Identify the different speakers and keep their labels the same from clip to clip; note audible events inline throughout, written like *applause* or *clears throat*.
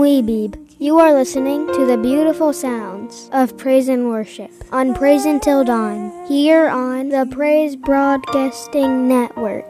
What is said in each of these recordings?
Speaker 1: Weebebe. You are listening to the beautiful sounds of praise and worship on Praise Until Dawn here on the Praise Broadcasting Network.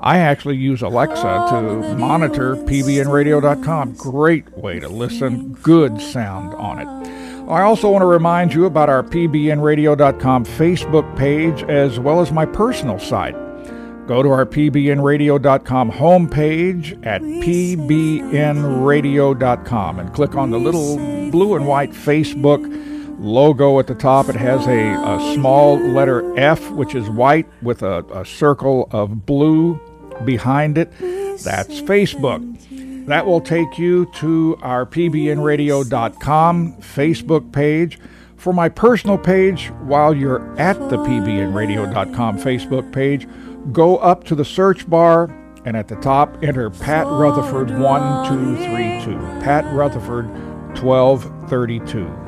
Speaker 2: I actually use Alexa to monitor pbnradio.com. Great way to listen, good sound on it. I also want to remind you about our pbnradio.com Facebook page as well as my personal site. Go to our pbnradio.com homepage at pbnradio.com and click on the little blue and white Facebook logo at the top. It has a, a small letter F, which is white with a, a circle of blue behind it. That's Facebook. That will take you to our pbnradio.com Facebook page. For my personal page, while you're at the pbnradio.com Facebook page, go up to the search bar and at the top enter Pat Rutherford 1232. Pat Rutherford 1232.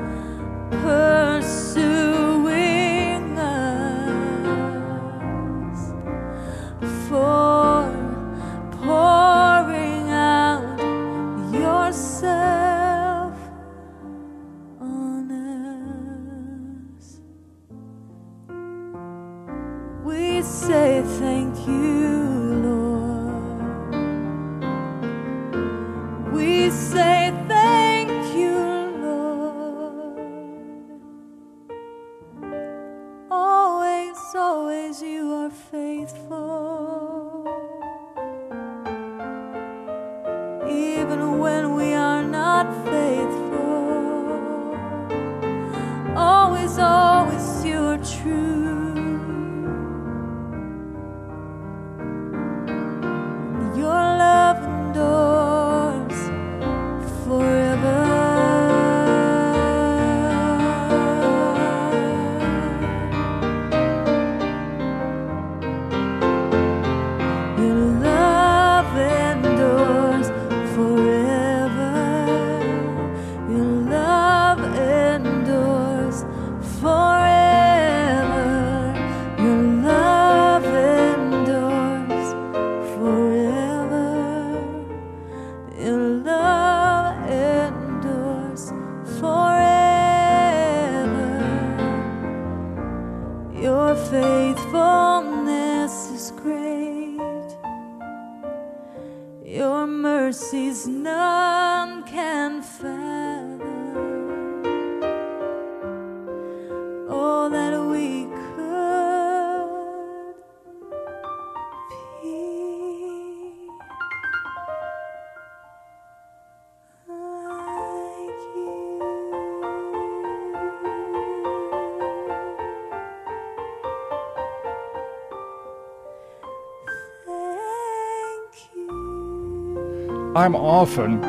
Speaker 2: I'm often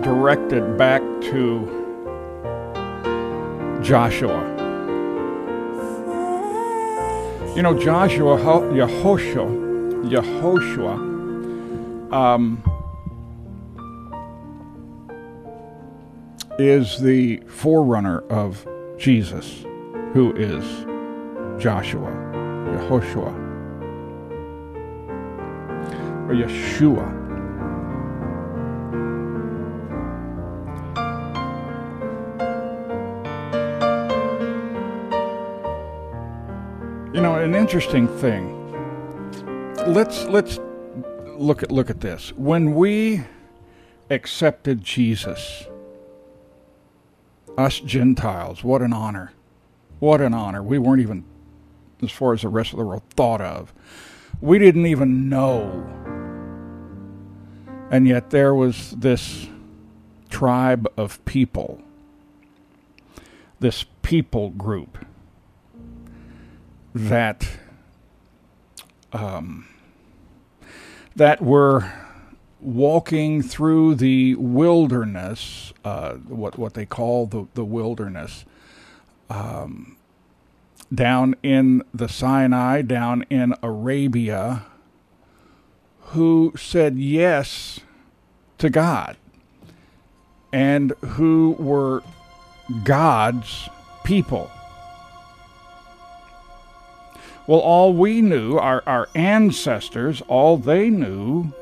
Speaker 2: directed back to Joshua. You know, Joshua, Yehoshua, Yehoshua, um, is the forerunner of Jesus, who is Joshua, Yehoshua, or Yeshua. Know, an interesting thing. Let's let's look at look at this. When we accepted Jesus, us Gentiles, what an honor. What an honor. We weren't even as far as the rest of the world thought of. We didn't even know. And yet there was this tribe of people, this people group that um, that were walking through the wilderness, uh, what what they call the the wilderness, um, down in the Sinai, down in Arabia, who said yes to God, and who were God's people. Well, all we knew, our, our ancestors, all they knew,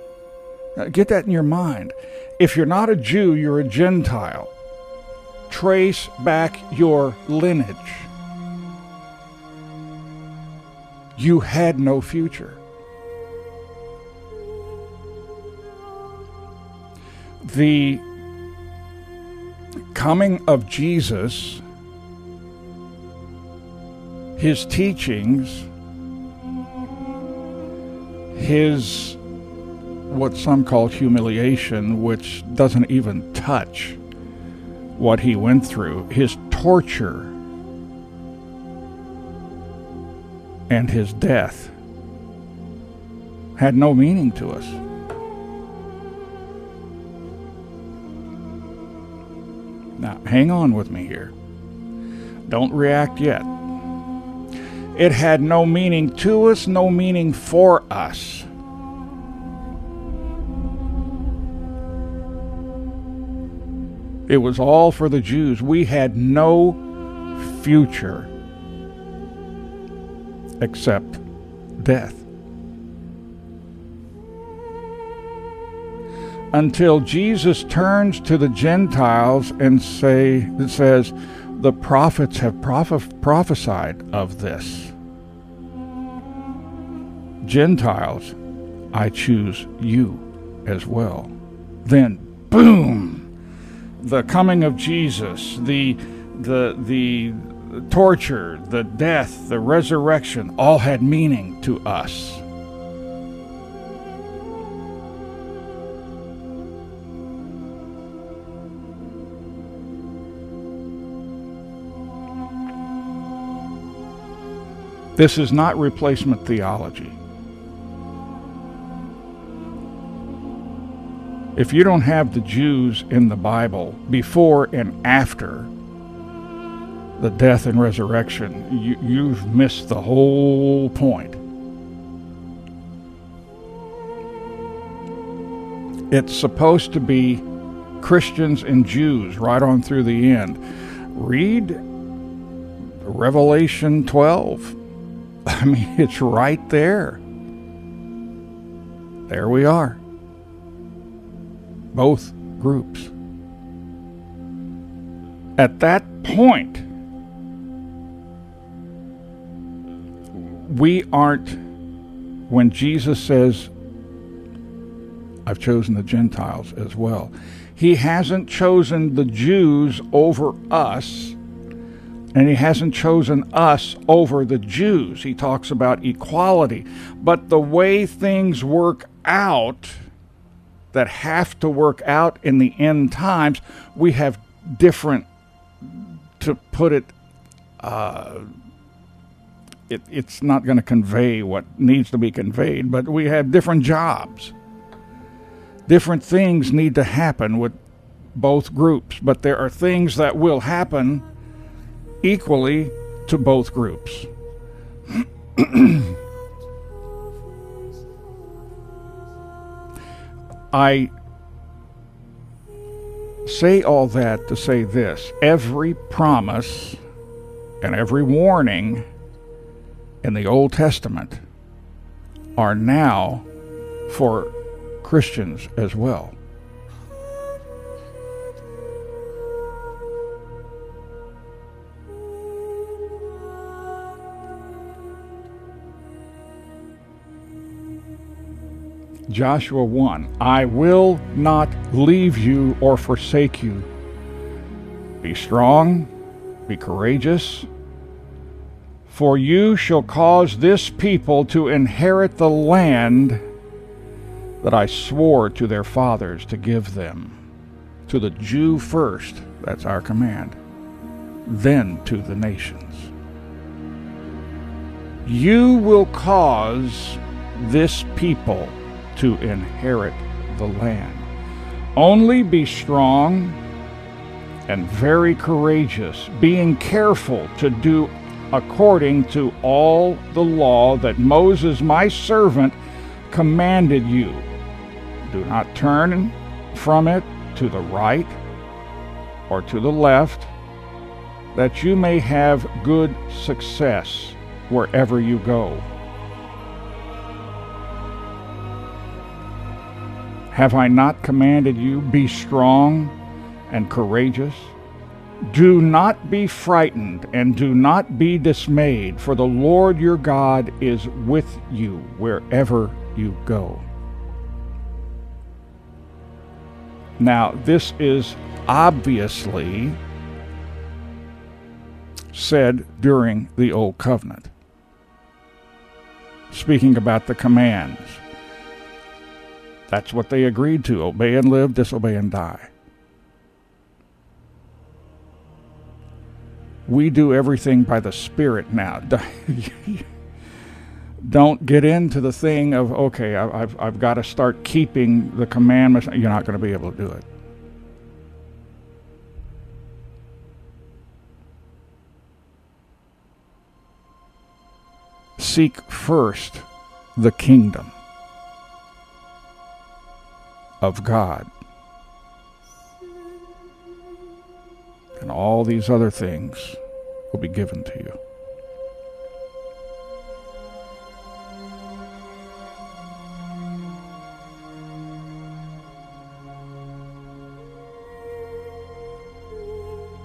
Speaker 2: get that in your mind. If you're not a Jew, you're a Gentile. Trace back your lineage. You had no future. The coming of Jesus, his teachings, his what some call humiliation, which doesn't even touch what he went through, his torture and his death had no meaning to us. Now, hang on with me here. Don't react yet. It had no meaning to us, no meaning for us. It was all for the Jews. We had no future except death. Until Jesus turns to the Gentiles and say says, the prophets have proph- prophesied of this. Gentiles, I choose you as well. Then, boom, the coming of Jesus, the the the torture, the death, the resurrection, all had meaning to us. This is not replacement theology. If you don't have the Jews in the Bible before and after the death and resurrection, you, you've missed the whole point. It's supposed to be Christians and Jews right on through the end. Read Revelation 12. *laughs* I mean, it's right there. There we are. Both groups. At that point, we aren't, when Jesus says, I've chosen the Gentiles as well, he hasn't chosen the Jews over us and he hasn't chosen us over the Jews. He talks about equality. But the way things work out, that have to work out in the end times, we have different, to put it, uh, it it's not going to convey what needs to be conveyed, but we have different jobs. Different things need to happen with both groups, but there are things that will happen equally to both groups. *clears throat* I say all that to say this every promise and every warning in the Old Testament are now for Christians as well. Joshua 1 I will not leave you or forsake you. Be strong, be courageous, for you shall cause this people to inherit the land that I swore to their fathers to give them. To the Jew first, that's our command, then to the nations. You will cause this people to inherit the land. Only be strong and very courageous, being careful to do according to all the law that Moses, my servant, commanded you. Do not turn from it to the right or to the left, that you may have good success wherever you go. Have I not commanded you, be strong and courageous? Do not be frightened and do not be dismayed, for the Lord your God is with you wherever you go. Now, this is obviously said during the Old Covenant, speaking about the commands. That's what they agreed to obey and live, disobey and die. We do everything by the Spirit now. *laughs* Don't get into the thing of, okay, I've, I've got to start keeping the commandments. You're not going to be able to do it. Seek first the kingdom of God. And all these other things will be given to you.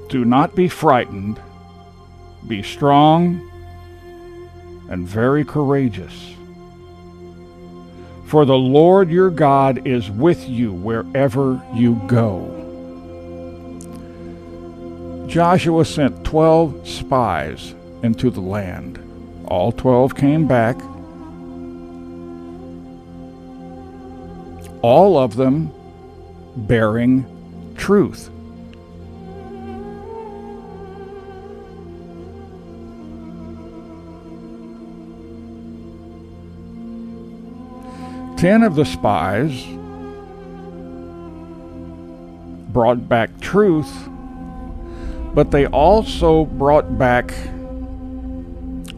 Speaker 2: Do not be frightened. Be strong and very courageous. For the Lord your God is with you wherever you go. Joshua sent 12 spies into the land. All 12 came back. All of them bearing truth. Ten of the spies brought back truth, but they also brought back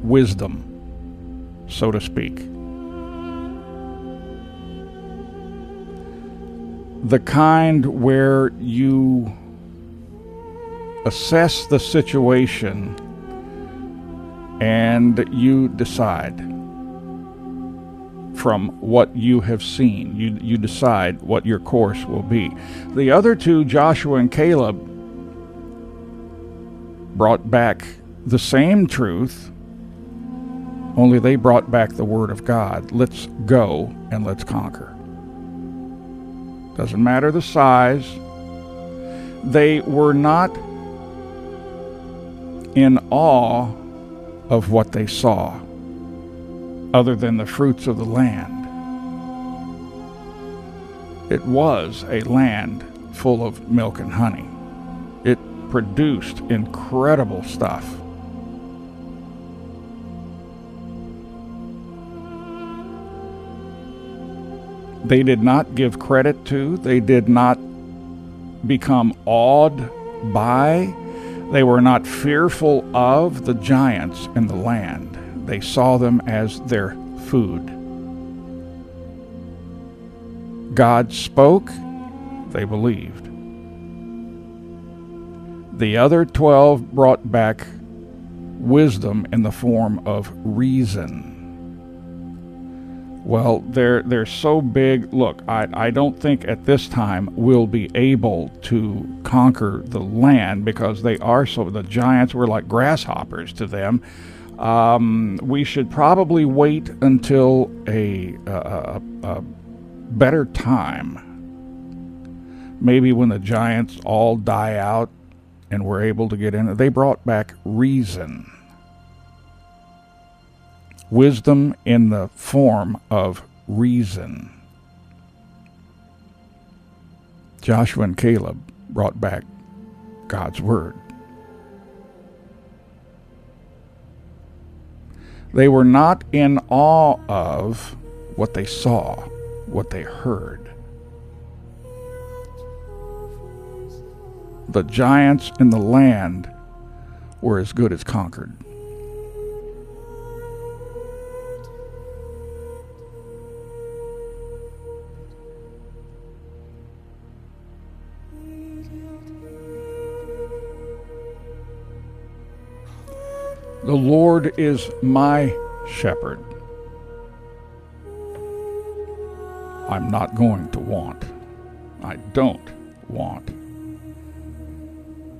Speaker 2: wisdom, so to speak. The kind where you assess the situation and you decide from what you have seen. You, you decide what your course will be. The other two, Joshua and Caleb, brought back the same truth, only they brought back the Word of God. Let's go and let's conquer. Doesn't matter the size. They were not in awe of what they saw other than the fruits of the land. It was a land full of milk and honey. It produced incredible stuff. They did not give credit to, they did not become awed by, they were not fearful of the giants in the land. They saw them as their food. God spoke, they believed. The other 12 brought back wisdom in the form of reason. Well, they're they're so big. Look, I, I don't think at this time we'll be able to conquer the land because they are so. The giants were like grasshoppers to them. Um, we should probably wait until a, a, a, a better time. Maybe when the giants all die out and we're able to get in. They brought back reason wisdom in the form of reason. Joshua and Caleb brought back God's Word. They were not in awe of what they saw, what they heard. The giants in the land were as good as conquered. The Lord is my shepherd. I'm not going to want. I don't want.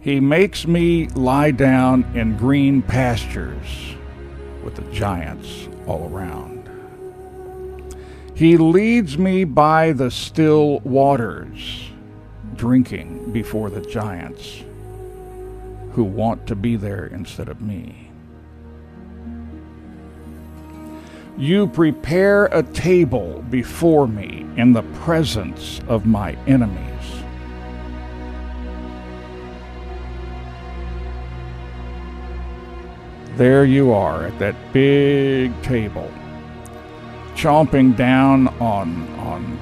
Speaker 2: He makes me lie down in green pastures with the giants all around. He leads me by the still waters, drinking before the giants who want to be there instead of me. You prepare a table before me in the presence of my enemies. There you are at that big table, chomping down on, on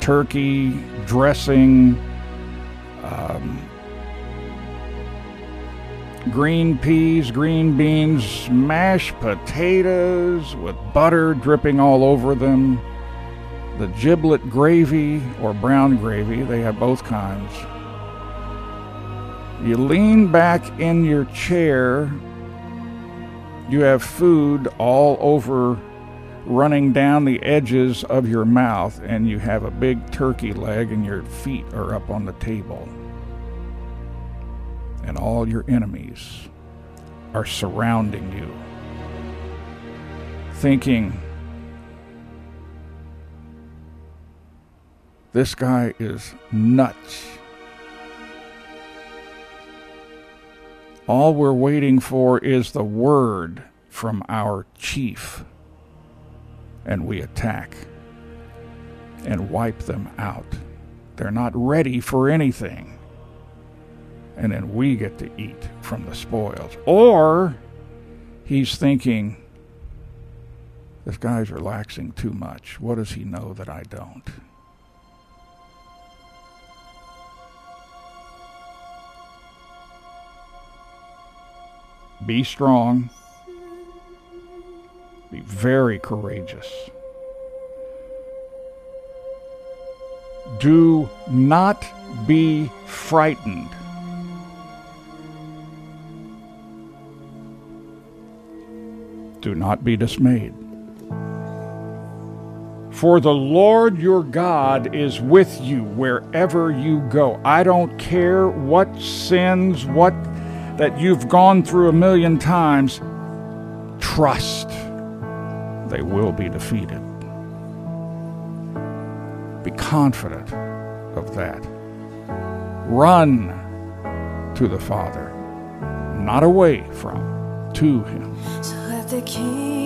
Speaker 2: turkey, dressing, um, green peas, green beans, mashed potatoes with butter dripping all over them, the giblet gravy or brown gravy, they have both kinds. You lean back in your chair. You have food all over running down the edges of your mouth, and you have a big turkey leg, and your feet are up on the table and all your enemies are surrounding you, thinking, this guy is nuts. All we're waiting for is the word from our chief, and we attack and wipe them out. They're not ready for anything and then we get to eat from the spoils. Or he's thinking, this guy's relaxing too much. What does he know that I don't? Be strong. Be very courageous. Do not be frightened. Do not be dismayed. For the Lord your God is with you wherever you go. I don't care what sins, what that you've gone through a million times. Trust they will be defeated. Be confident of that. Run to the Father, not away from, to Him
Speaker 3: the king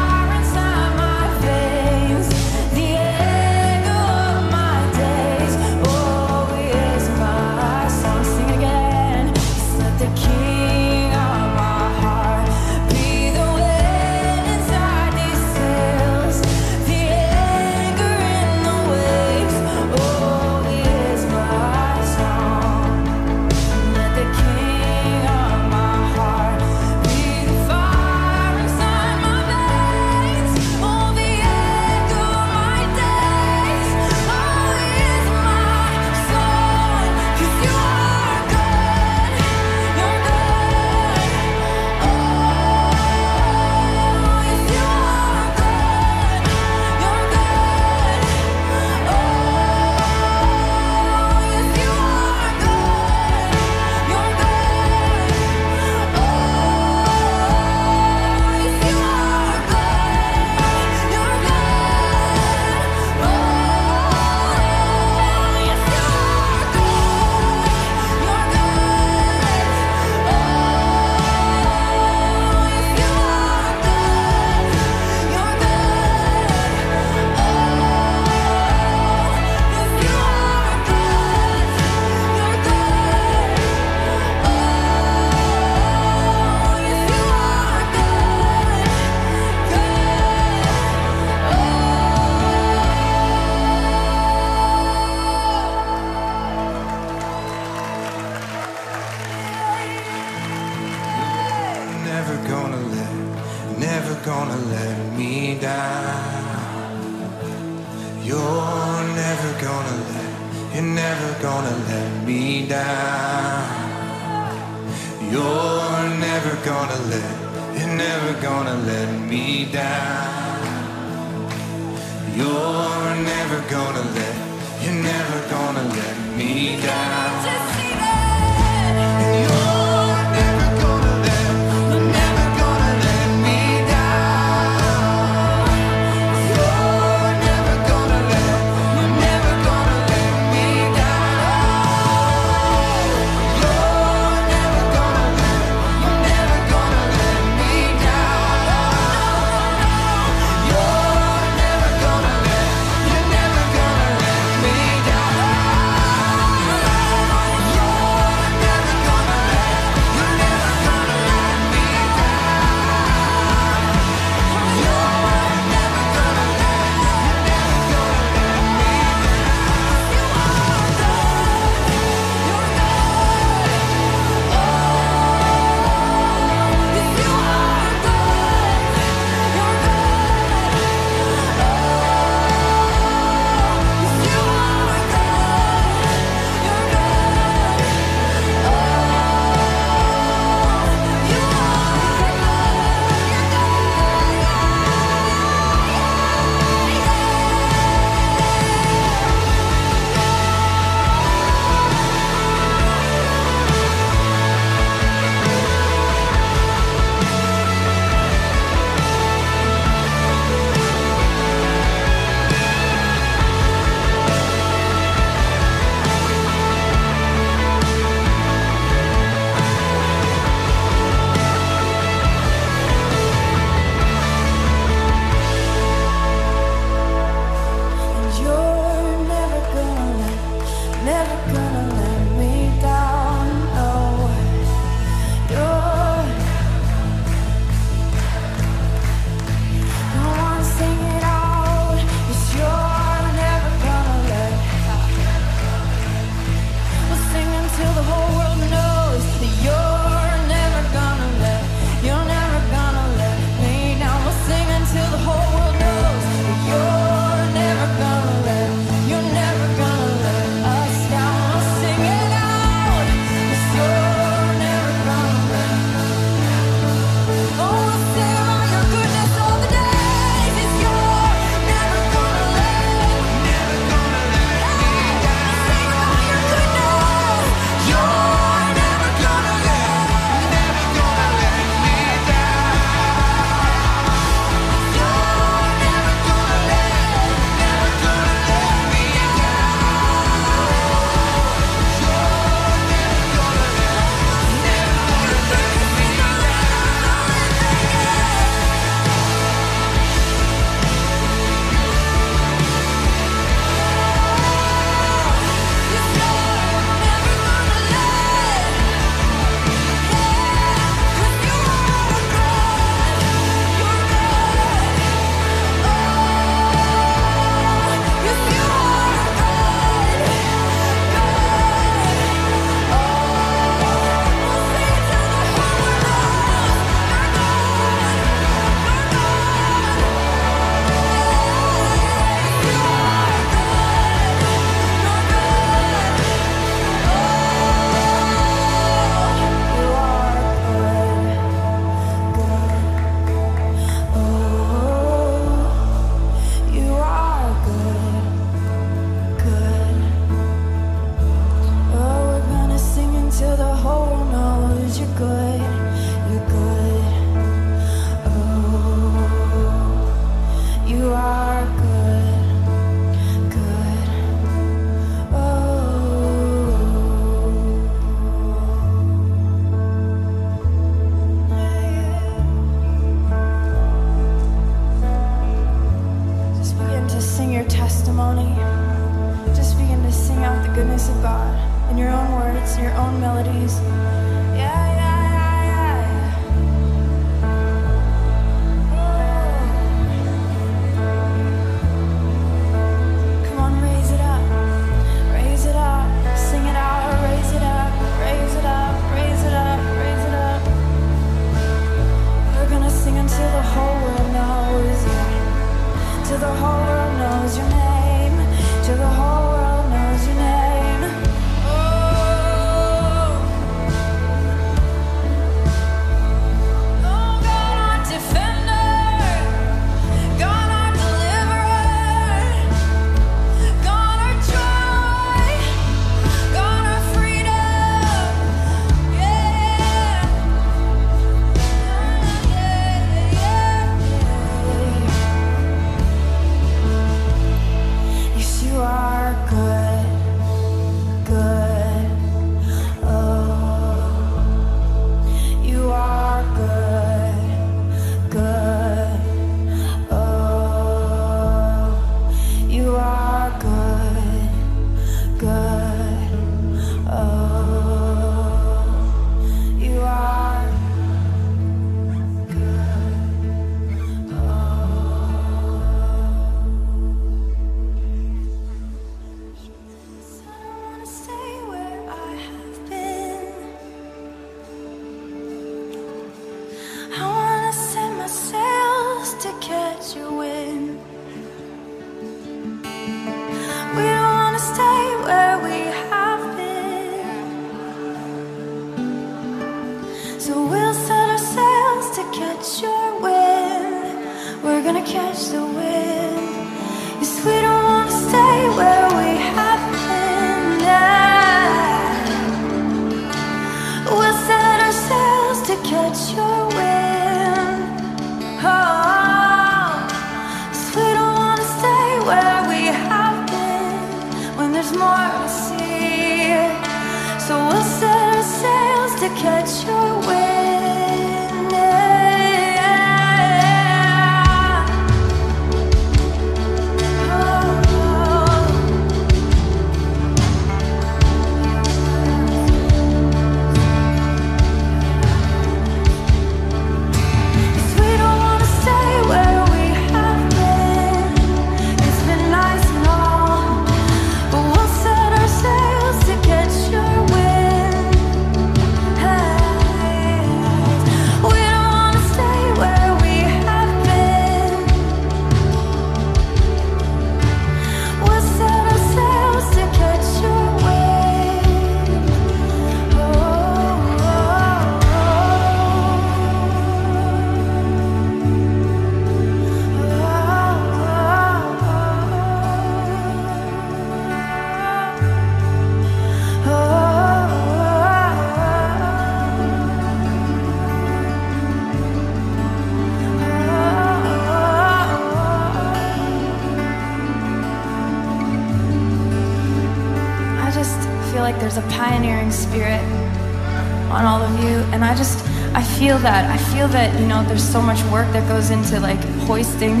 Speaker 3: that i feel that you know there's so much work that goes into like hoisting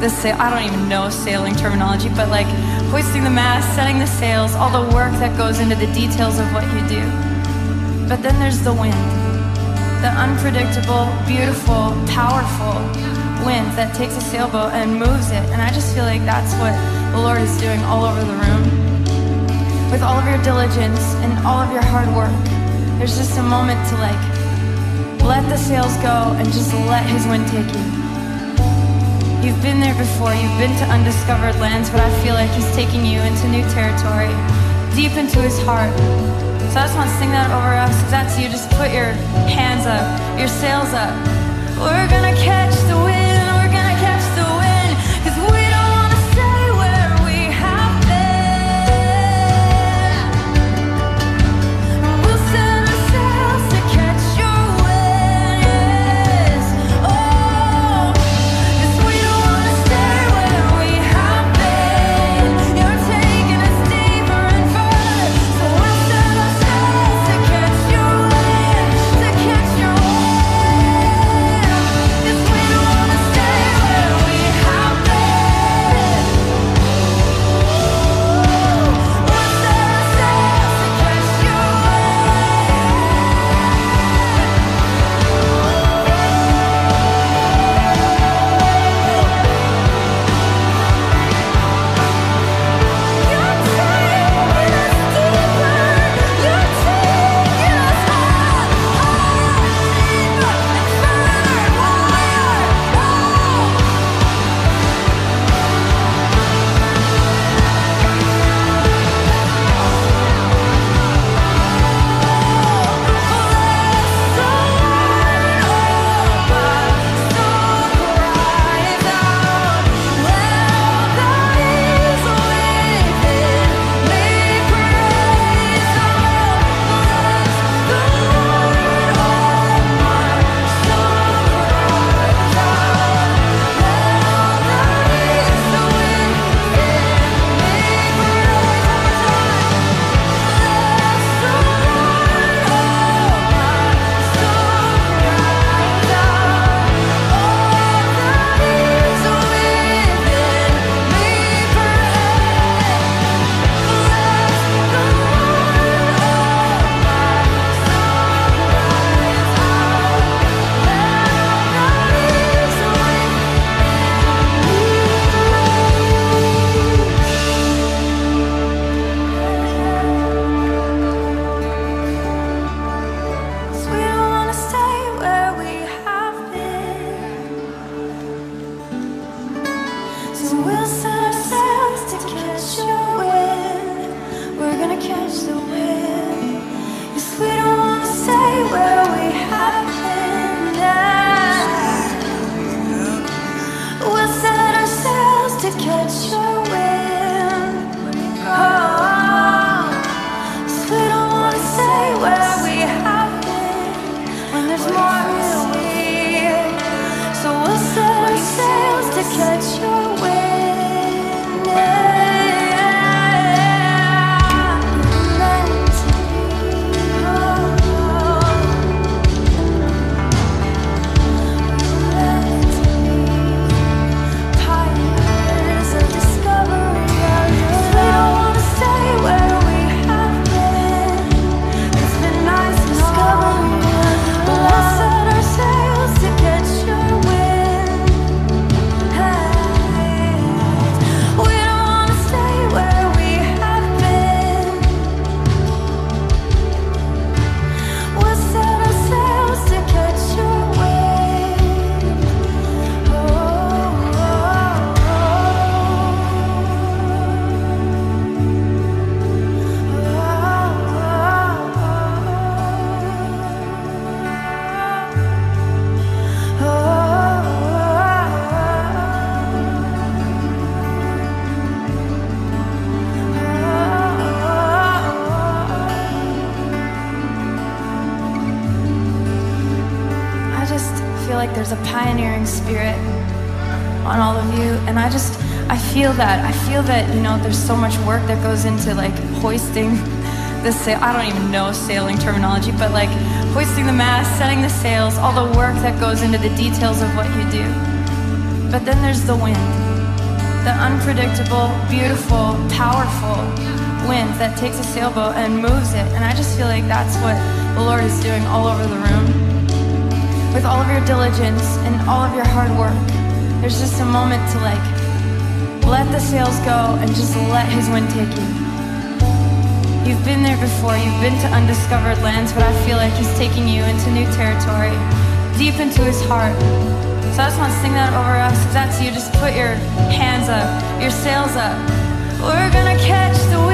Speaker 3: the sail i don't even know sailing terminology but like hoisting the mast setting the sails all the work that goes into the details of what you do. But then there's the wind. The unpredictable beautiful powerful wind that takes a sailboat and moves it. And i just feel like that's what the lord is doing all over the room. With all of your diligence and all of your hard work, there's just a moment to like let the sails go and just let his wind take you. You've been there before, you've been to undiscovered lands, but I feel like he's taking you into new territory, deep into his heart. So I just want to sing that over us. If that's you, just put your hands up, your sails up. We're gonna catch the wind, that. You know, there's so much work that goes into like hoisting the sail. I don't even know sailing terminology, but like hoisting the mast, setting the sails, all the work that goes into the details of what you do. But then there's the wind, the unpredictable, beautiful, powerful wind that takes a sailboat and moves it. And I just feel like that's what the Lord is doing all over the room. With all of your diligence and all of your hard work, there's just a moment to like let the sails go and just let His wind take you. You've been there before, you've been to undiscovered lands, but I feel like He's taking you into new territory, deep into His heart. So I just want to sing that over us. If that's you, just put your hands up, your sails up. We're gonna catch the wind,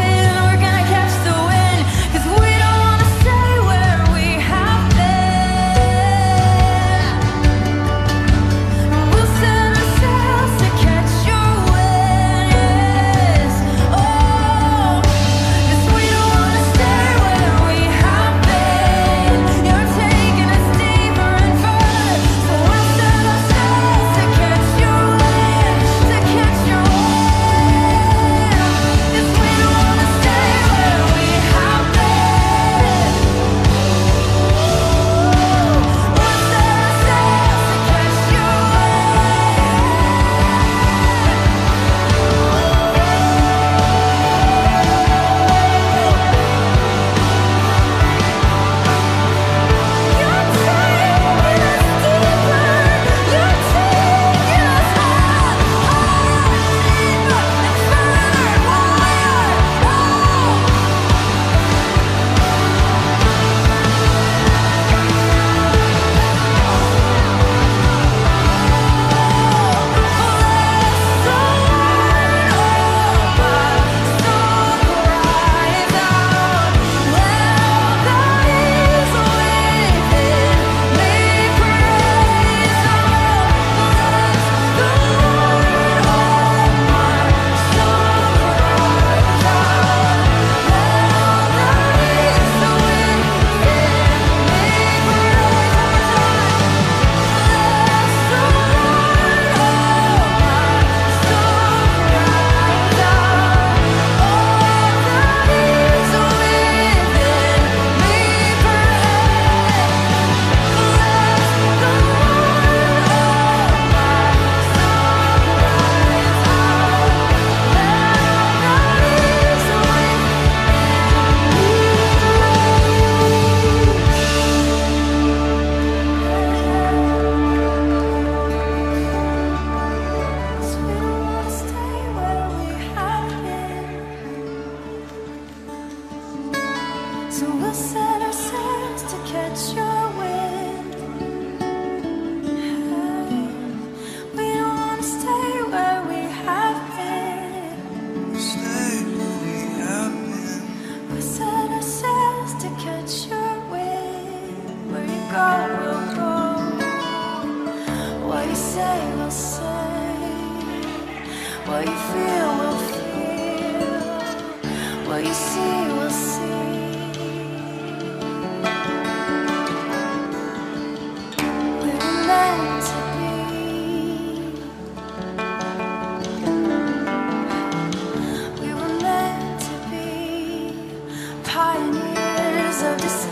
Speaker 3: pioneers of discovery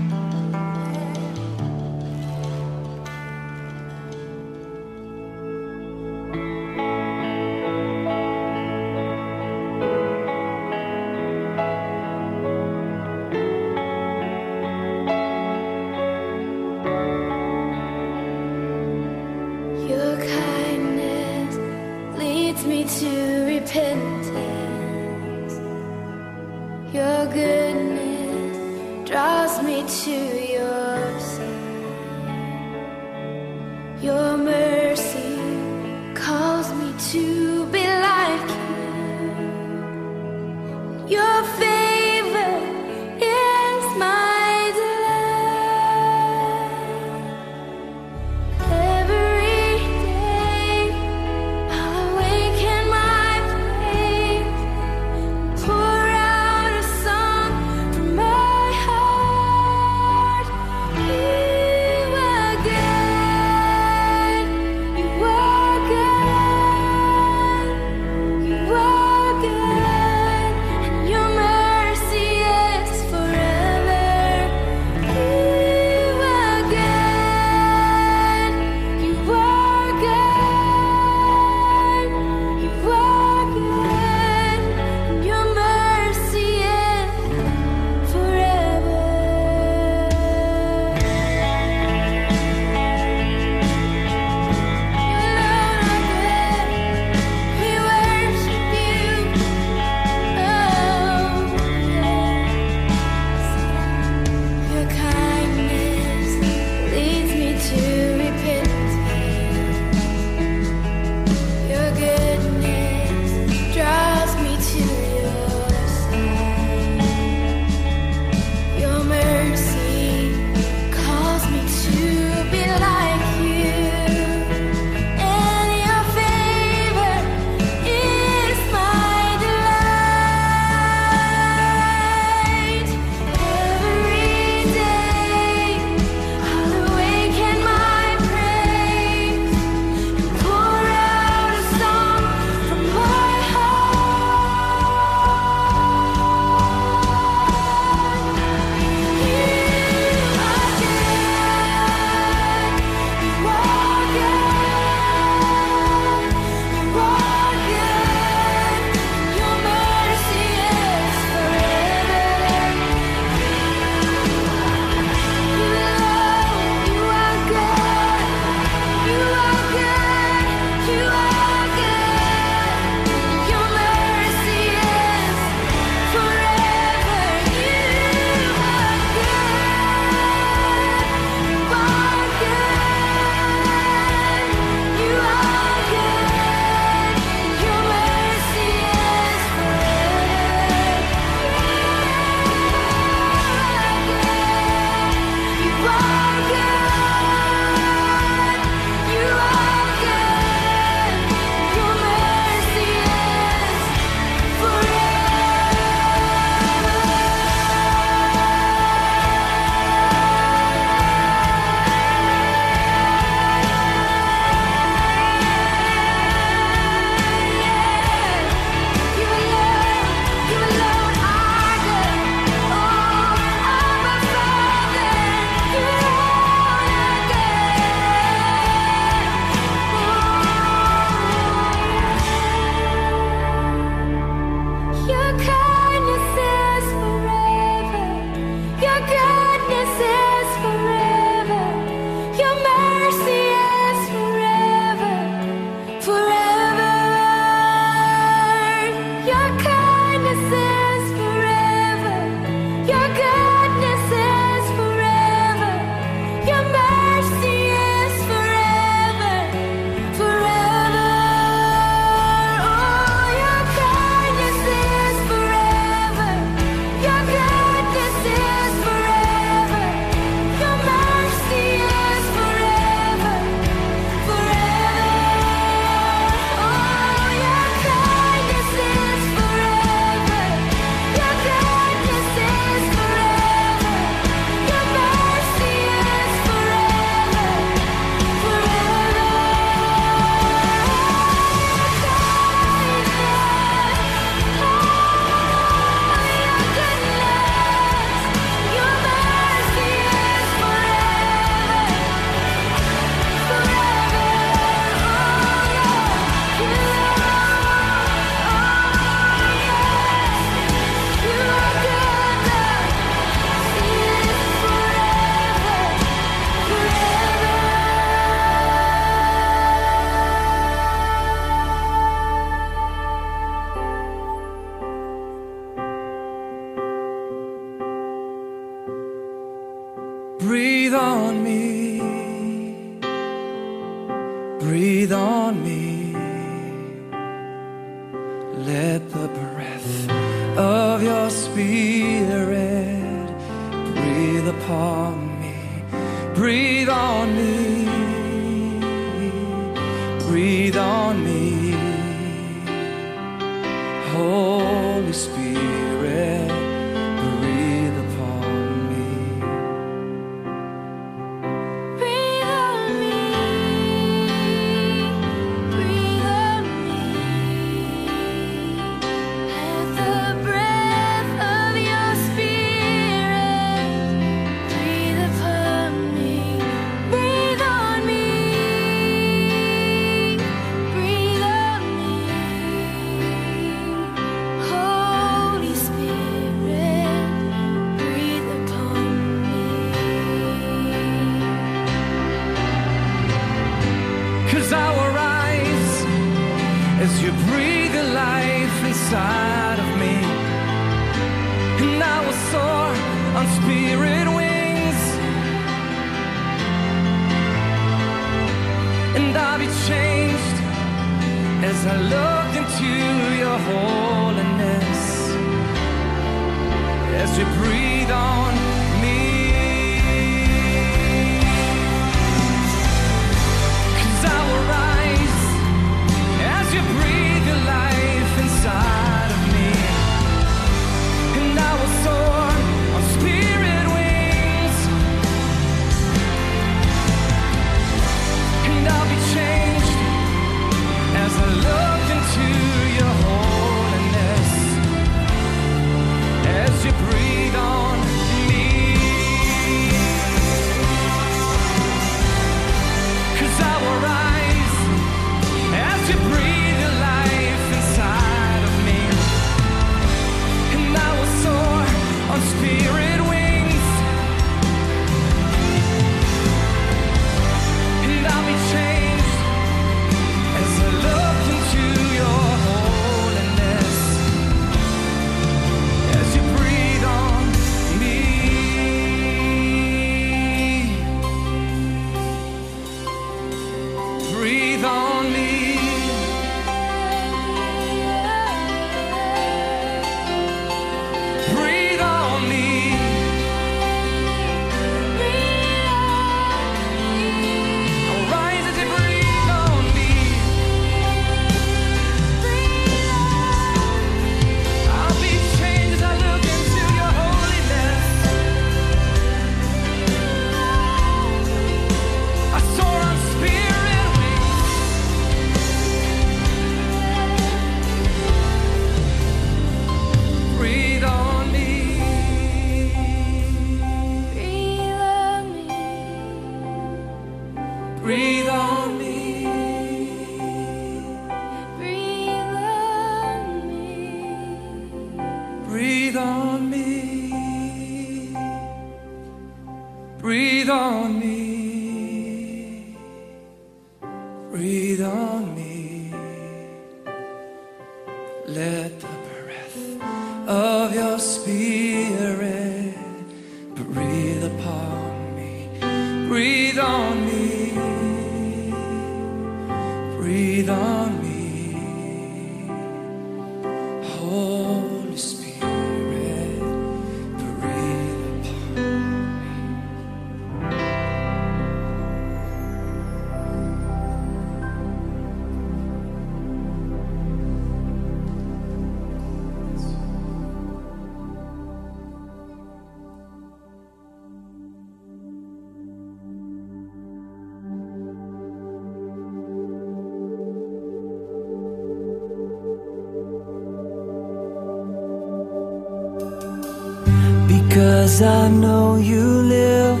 Speaker 4: Cause I
Speaker 5: know you live.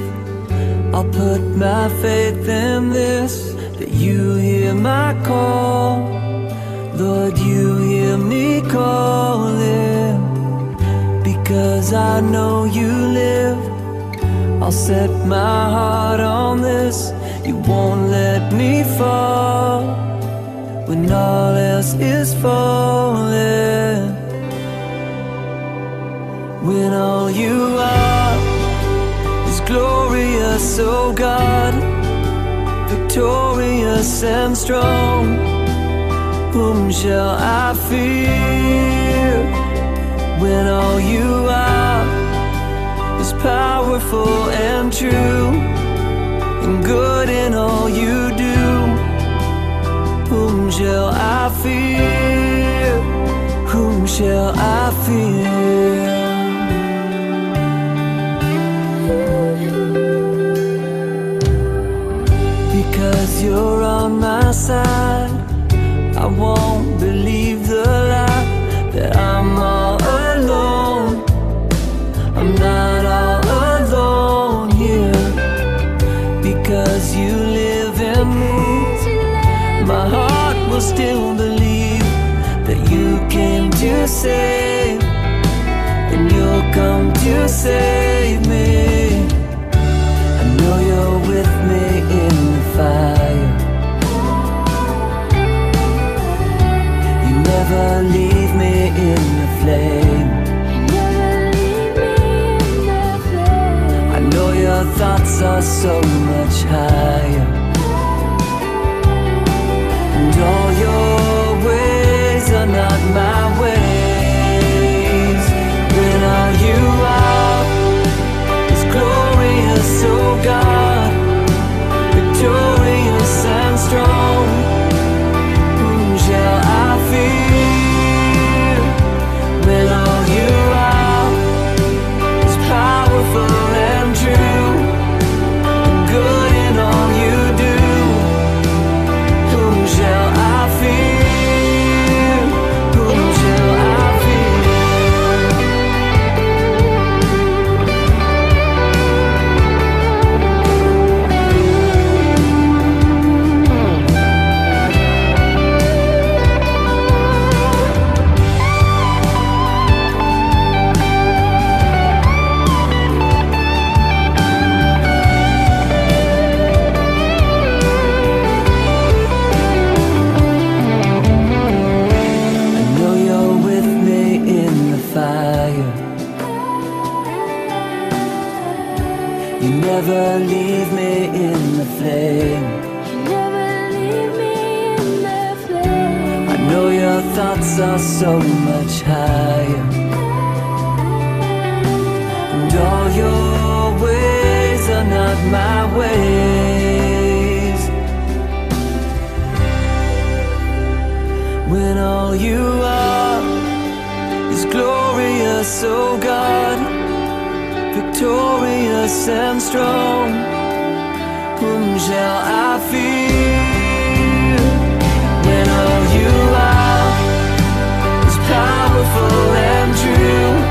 Speaker 5: I'll put my faith in this That you hear my call. Lord, you hear me calling. Because I know you live. I'll set my heart on this. You won't let me fall When all else is falling. And strong. Whom shall I Because you're on my side, I won't believe the lie that I'm all alone. I'm not all alone here. Because you live in me, my heart will still believe that you came to save, and you'll come to save are so much higher. You never leave me in the flame. I know your thoughts are so much higher. And all your ways are not my ways. When all you are is glorious, oh God, victorious and strong. Whom shall I fear? When all you are is powerful and true,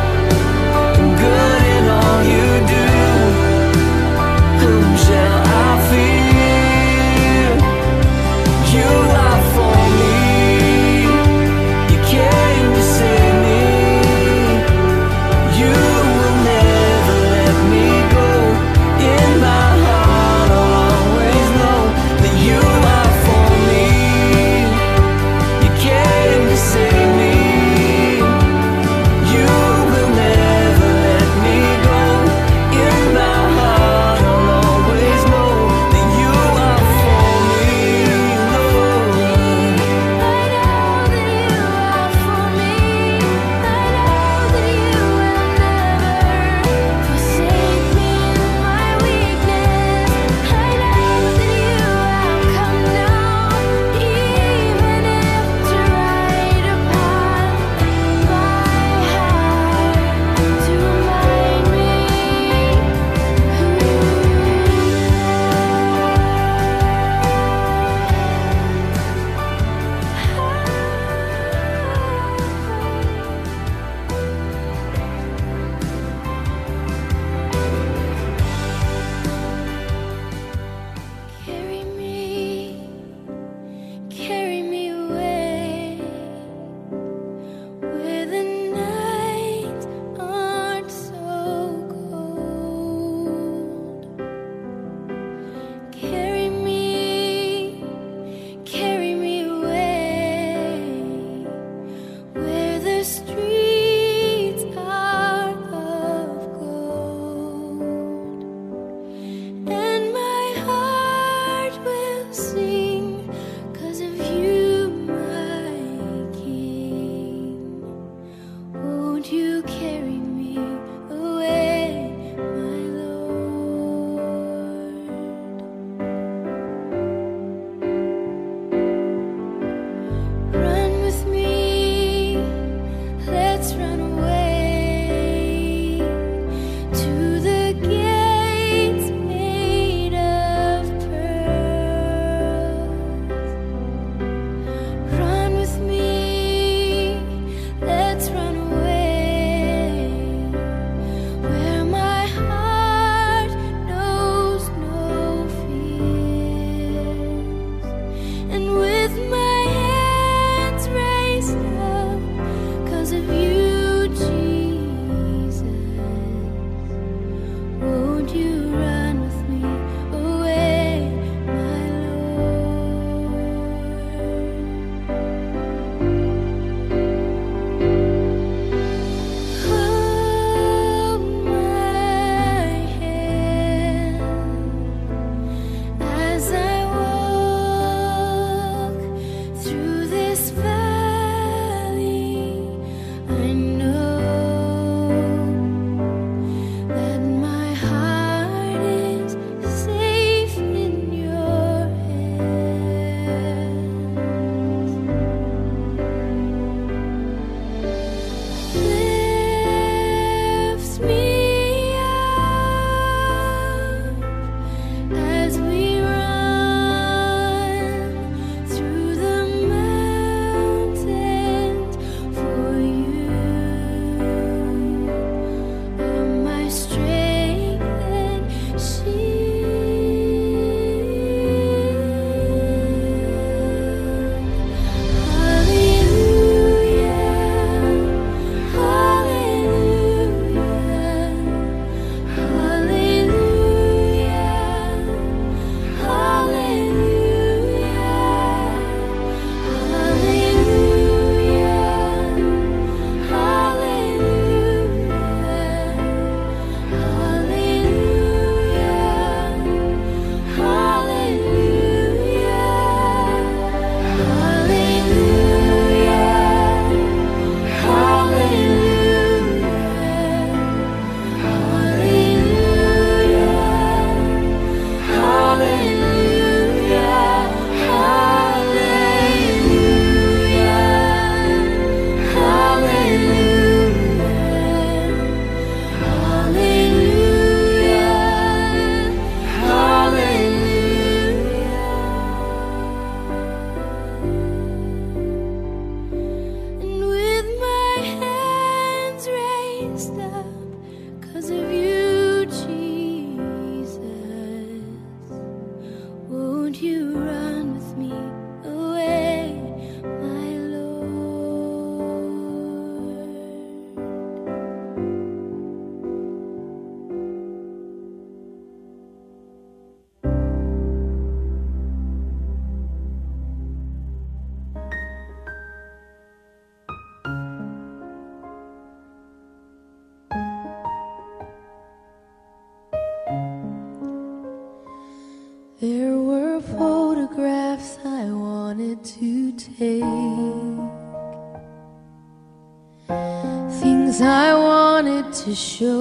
Speaker 6: show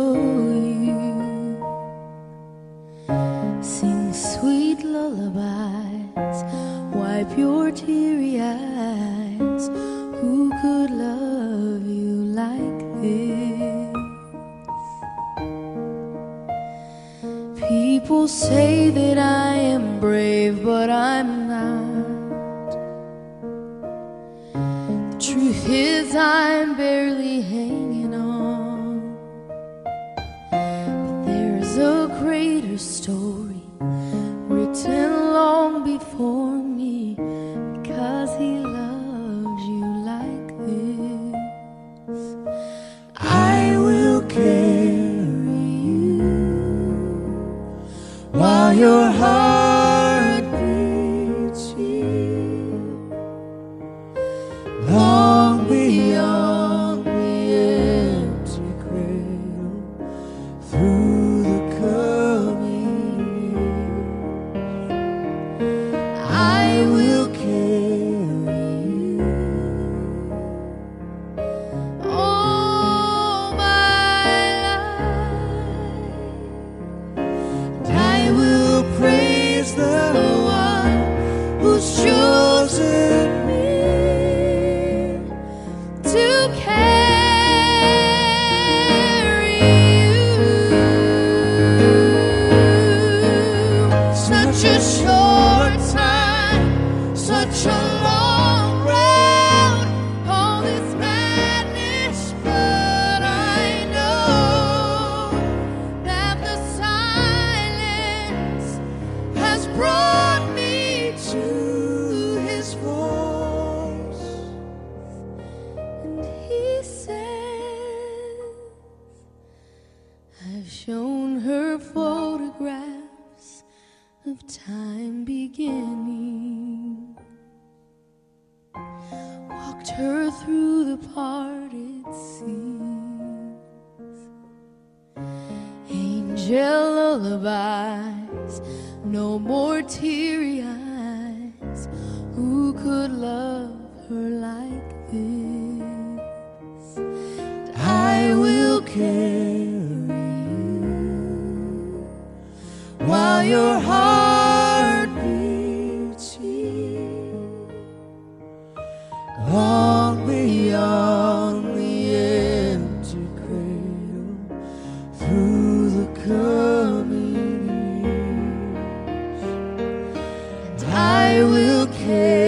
Speaker 6: I will carry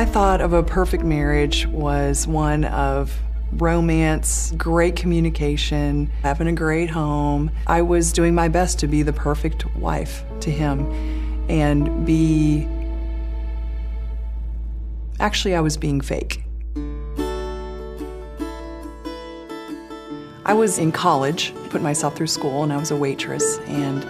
Speaker 7: My thought of a perfect marriage was one of romance, great communication, having a great home. I was doing my best to be the perfect wife to him and be. Actually, I was being fake. I was in college, put myself through school, and I was a waitress. And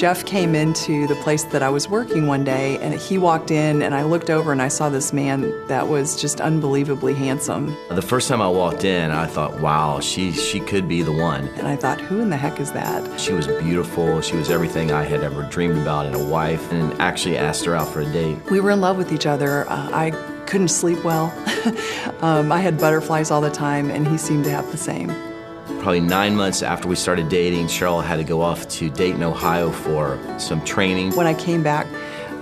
Speaker 7: Jeff came into the place that I was working one day, and he walked in, and I looked over and I saw this man that was just unbelievably handsome.
Speaker 8: The first time I walked in, I thought, wow, she, she could be the one.
Speaker 7: And I thought, who in the heck is that?
Speaker 8: She was beautiful. She was everything I had ever dreamed about in a wife, and actually asked her out for a date.
Speaker 7: We were in love with each other. Uh, I couldn't sleep well. *laughs* um, I had butterflies all the time, and he seemed to have the same.
Speaker 8: Probably nine months after we started dating, Cheryl had to go off to Dayton, Ohio for some training.
Speaker 7: When I came back,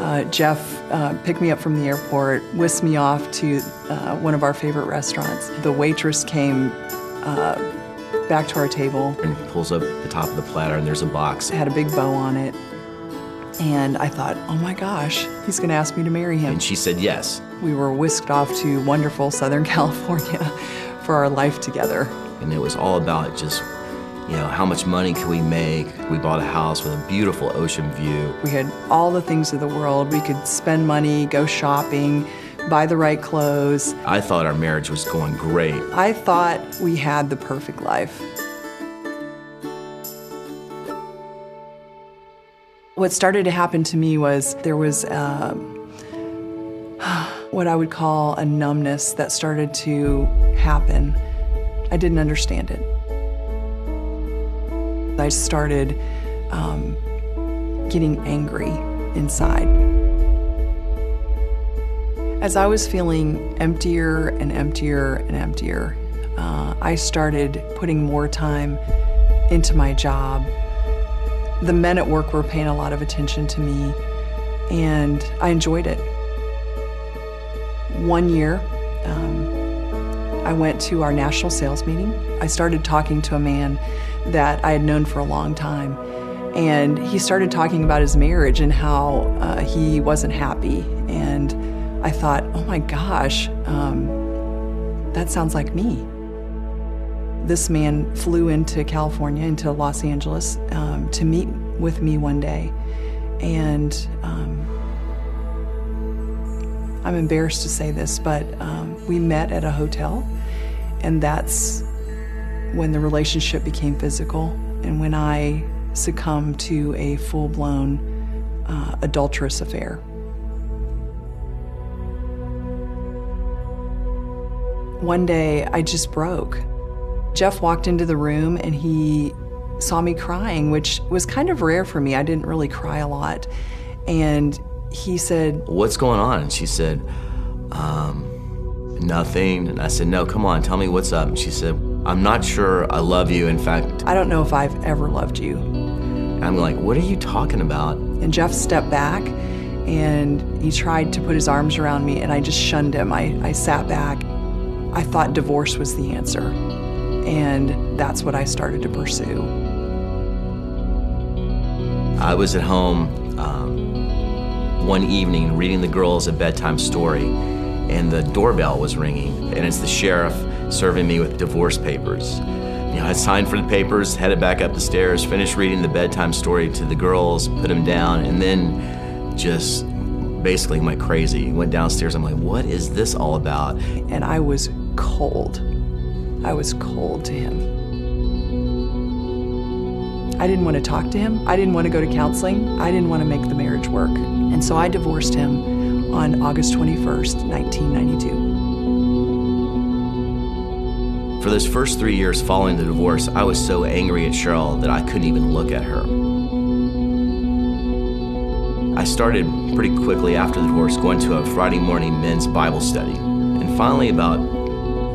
Speaker 7: uh, Jeff uh, picked me up from the airport, whisked me off to uh, one of our favorite restaurants. The waitress came uh, back to our table,
Speaker 8: And pulls up the top of the platter, and there's a box.
Speaker 7: It had a big bow on it. And I thought, oh my gosh, he's going to ask me to marry him.
Speaker 8: And she said yes.
Speaker 7: We were whisked off to wonderful Southern *laughs* California for our life together.
Speaker 8: And it was all about just, you know, how much money could we make? We bought a house with a beautiful ocean view.
Speaker 7: We had all the things of the world. We could spend money, go shopping, buy the right clothes.
Speaker 8: I thought our marriage was going great.
Speaker 7: I thought we had the perfect life. What started to happen to me was there was um, *sighs* what I would call a numbness that started to happen. I didn't understand it. I started um, getting angry inside. As I was feeling emptier and emptier and emptier, uh, I started putting more time into my job. The men at work were paying a lot of attention to me, and I enjoyed it. One year, um, I went to our national sales meeting. I started talking to a man that I had known for a long time. And he started talking about his marriage and how uh, he wasn't happy. And I thought, oh my gosh, um, that sounds like me. This man flew into California, into Los Angeles, um, to meet with me one day. And um, I'm embarrassed to say this, but um, we met at a hotel, and that's when the relationship became physical and when I succumbed to a full blown uh, adulterous affair. One day I just broke. Jeff walked into the room and he saw me crying, which was kind of rare for me. I didn't really cry a lot. And he said,
Speaker 8: What's going on? And she said, um, Nothing. And I said, No, come on, tell me what's up. And she said, I'm not sure I love you. In fact,
Speaker 7: I don't know if I've ever loved you.
Speaker 8: I'm like, What are you talking about?
Speaker 7: And Jeff stepped back and he tried to put his arms around me, and I just shunned him. I, I sat back. I thought divorce was the answer. And that's what I started to pursue.
Speaker 8: I was at home um, one evening reading the girls a bedtime story, and the doorbell was ringing, and it's the sheriff serving me with divorce papers. You know, I signed for the papers, headed back up the stairs, finished reading the bedtime story to the girls, put them down, and then just basically went crazy. Went downstairs. I'm like, what is this all about?
Speaker 7: And I was cold. I was cold to him. I didn't want to talk to him. I didn't want to go to counseling. I didn't want to make the marriage work. And so I divorced him on August 21st, 1992.
Speaker 8: For those first three years following the divorce, I was so angry at Cheryl that I couldn't even look at her. I started pretty quickly after the divorce going to a Friday morning men's Bible study. And finally, about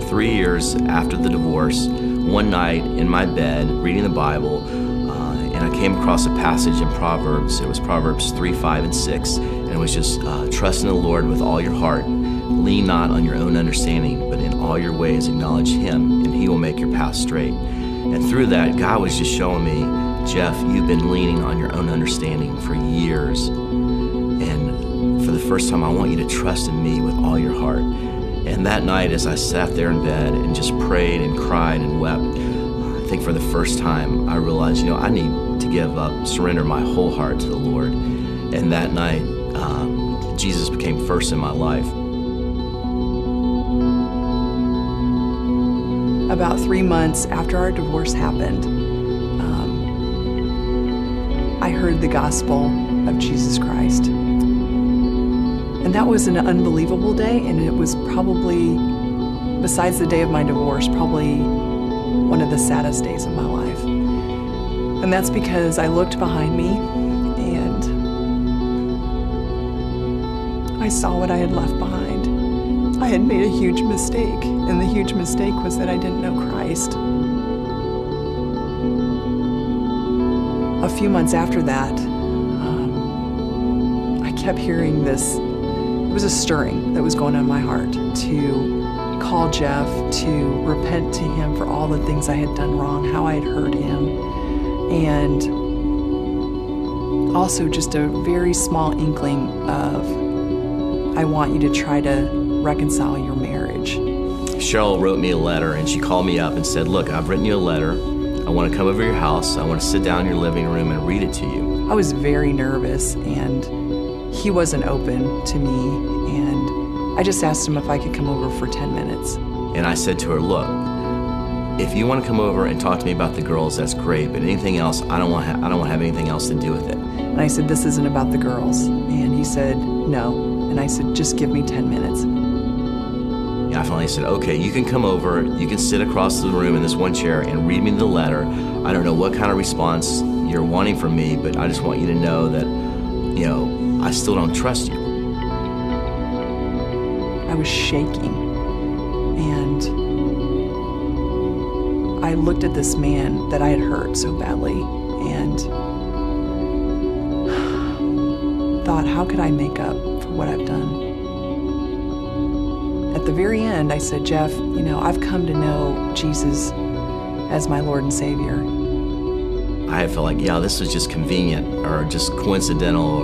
Speaker 8: three years after the divorce, one night in my bed reading the Bible, uh, and I came across a passage in Proverbs. It was Proverbs 3, 5, and 6. And it was just uh, trust in the Lord with all your heart. Lean not on your own understanding, but in all your ways acknowledge Him, and He will make your path straight. And through that, God was just showing me, Jeff, you've been leaning on your own understanding for years. And for the first time, I want you to trust in me with all your heart. And that night, as I sat there in bed and just prayed and cried and wept, I think for the first time, I realized, you know, I need to give up, surrender my whole heart to the Lord. And that night, um, Jesus became first in my life.
Speaker 7: About three months after our divorce happened, um, I heard the gospel of Jesus Christ. And that was an unbelievable day, and it was probably, besides the day of my divorce, probably one of the saddest days of my life. And that's because I looked behind me I saw what I had left behind. I had made a huge mistake, and the huge mistake was that I didn't know Christ. A few months after that, um, I kept hearing this. It was a stirring that was going on in my heart to call Jeff, to repent to him for all the things I had done wrong, how I had hurt him, and also just a very small inkling of I want you to try to reconcile your marriage.
Speaker 8: Cheryl wrote me a letter and she called me up and said, Look, I've written you a letter. I want to come over to your house. I want to sit down in your living room and read it to you.
Speaker 7: I was very nervous and he wasn't open to me and I just asked him if I could come over for 10 minutes.
Speaker 8: And I said to her, Look, if you want to come over and talk to me about the girls, that's great. But anything else, I don't want. I don't want to have anything else to do with it.
Speaker 7: And I said, This isn't about the girls. And he said, No. And I said, Just give me 10 minutes.
Speaker 8: And I finally said, okay, you can come over, you can sit across the room in this one chair and read me the letter. I don't know what kind of response you're wanting from me, but I just want you to know that, you know, I still don't trust you.
Speaker 7: I was shaking. And I looked at this man that I had hurt so badly and *sighs* thought, how could I make up what I've done? At the very end, I said, Jeff, you know, I've come to know Jesus as my Lord and Savior.
Speaker 8: I felt like, yeah, this was just convenient or just coincidental,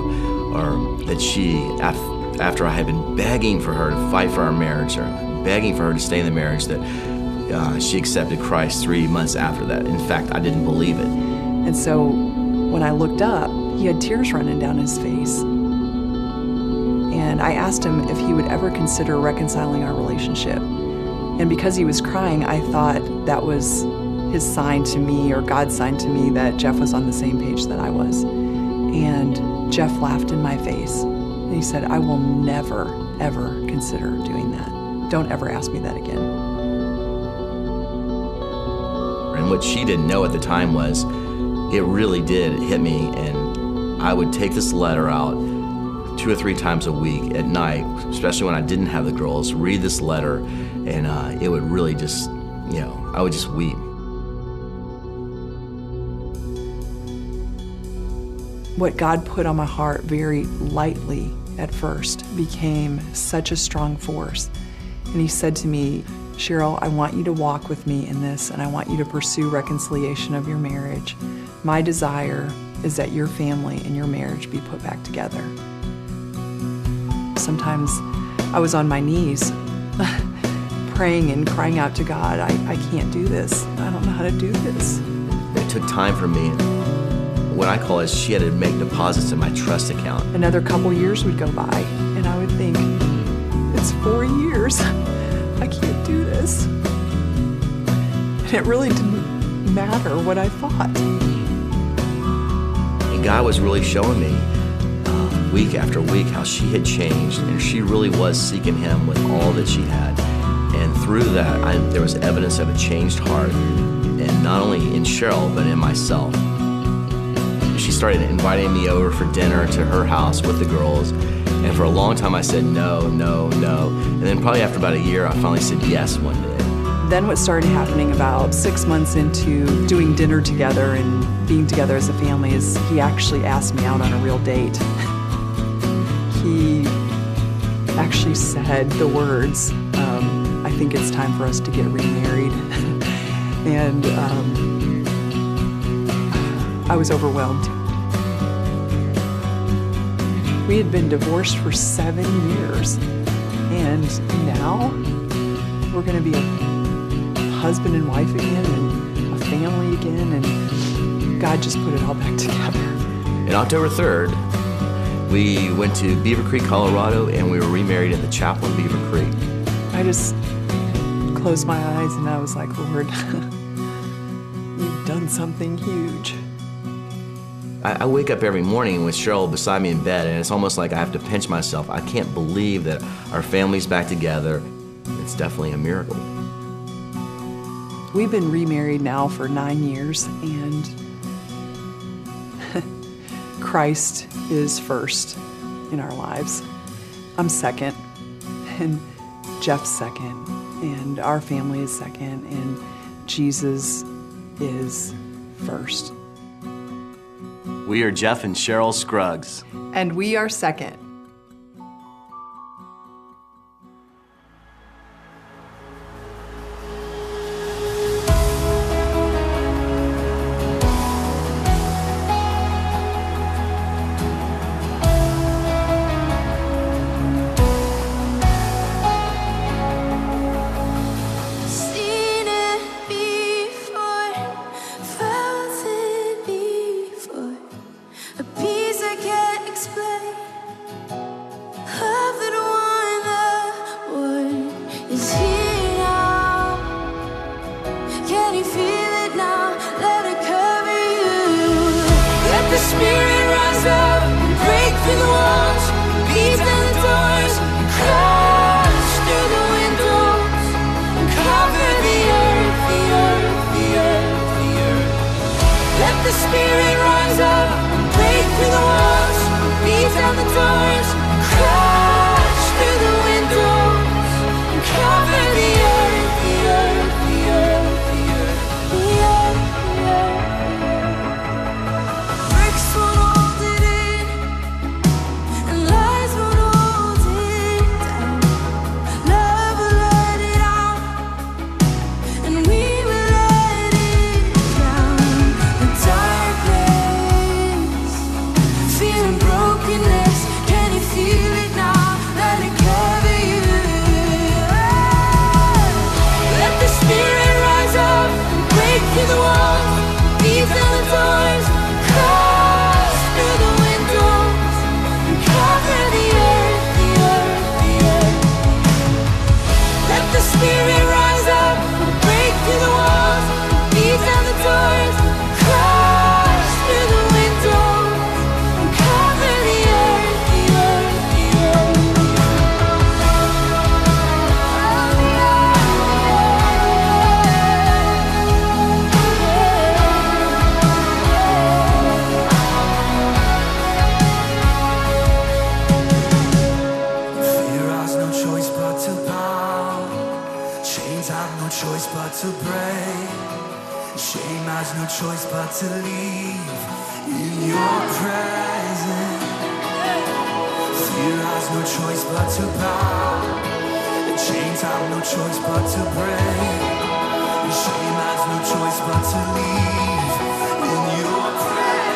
Speaker 8: or, or that she, af- after I had been begging for her to fight for our marriage, or begging for her to stay in the marriage, that uh, she accepted Christ three months after that. In fact, I didn't believe it.
Speaker 7: And so when I looked up, he had tears running down his face. And I asked him if he would ever consider reconciling our relationship. And because he was crying, I thought that was his sign to me or God's sign to me that Jeff was on the same page that I was. And Jeff laughed in my face. And he said, I will never, ever consider doing that. Don't ever ask me that again.
Speaker 8: And what she didn't know at the time was it really did hit me. And I would take this letter out two or three times a week at night, especially when I didn't have the girls, read this letter, and uh, it would really just, you know, I would just weep.
Speaker 7: what God put on my heart very lightly at first became such a strong force. And He said to me, Cheryl, I want you to walk with me in this, and I want you to pursue reconciliation of your marriage. My desire is that your family and your marriage be put back together. Sometimes I was on my knees *laughs* praying and crying out to God, I, I can't do this. I don't know how to do this.
Speaker 8: It took time for me. What I call is she had to make deposits in my trust account.
Speaker 7: Another couple years would go by, and I would think, it's four years. I can't do this. And it really didn't matter what I thought.
Speaker 8: And God was really showing me week after week how she had changed and she really was seeking Him with all that she had. And through that, I, there was evidence of a changed heart, and not only in Cheryl, but in myself. She started inviting me over for dinner to her house with the girls. And for a long time, I said no, no, no. And then, probably after about a year, I finally said yes one day.
Speaker 7: Then, what started happening about six months into doing dinner together and being together as a family is he actually asked me out on a real date. *laughs* he actually said the words, um, I think it's time for us to get remarried. *laughs*
Speaker 3: and um, I was overwhelmed. We had been divorced for seven years, and now we're going to be a husband and wife again and a family again, and God just put it all back *laughs* together.
Speaker 8: And October 3rd, we went to Beaver Creek, Colorado, and we were remarried in the chapel in Beaver Creek.
Speaker 3: I just closed my eyes and I was like, Lord, *laughs* you've done something huge.
Speaker 8: I, I wake up every morning with Cheryl beside me in bed, and it's almost like I have to pinch myself. I can't believe that our family's back together. It's definitely a miracle.
Speaker 3: We've been remarried now for nine years, and Christ is first in our lives. I'm second, and Jeff's second, and our family is second, and Jesus is first.
Speaker 8: We are Jeff and Cheryl Scruggs.
Speaker 3: And we are second.
Speaker 5: Spirit
Speaker 4: to leave in your presence. Fear has no choice but to bow. The chains have no choice but to break. Shame has no choice but to leave in your presence.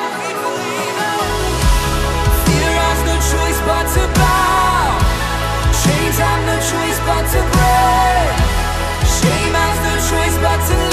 Speaker 4: Fear has no choice but to bow. Chains have no choice but to break. Shame has no choice but to leave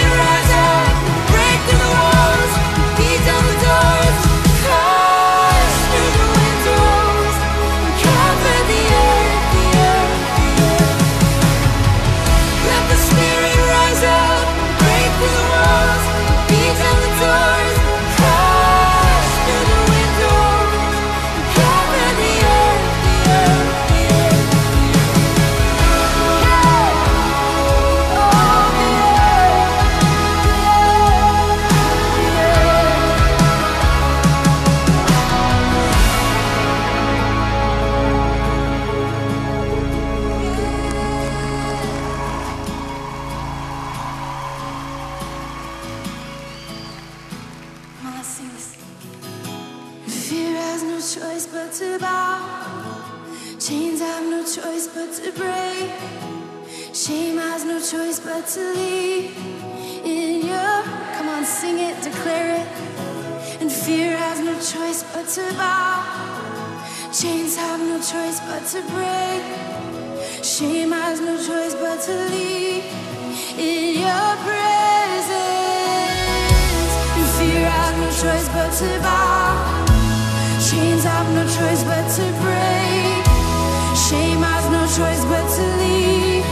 Speaker 4: choice but to break. Shame has no choice but to leave. In your presence.
Speaker 3: Fear has no choice but to bow. Chains have no choice but to break. Shame has no choice but to leave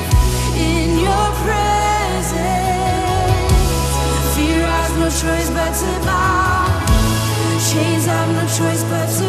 Speaker 3: in your presence. Fear has no choice but to bow. Chains have no choice but to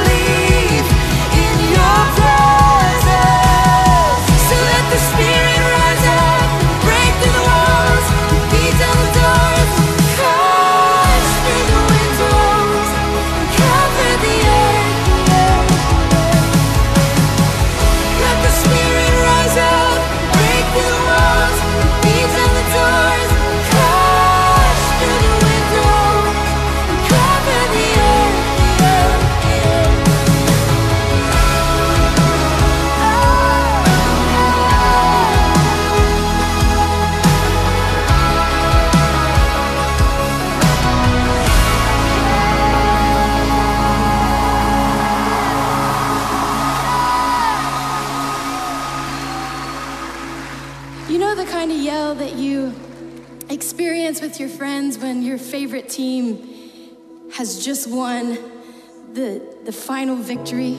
Speaker 3: the, final victory?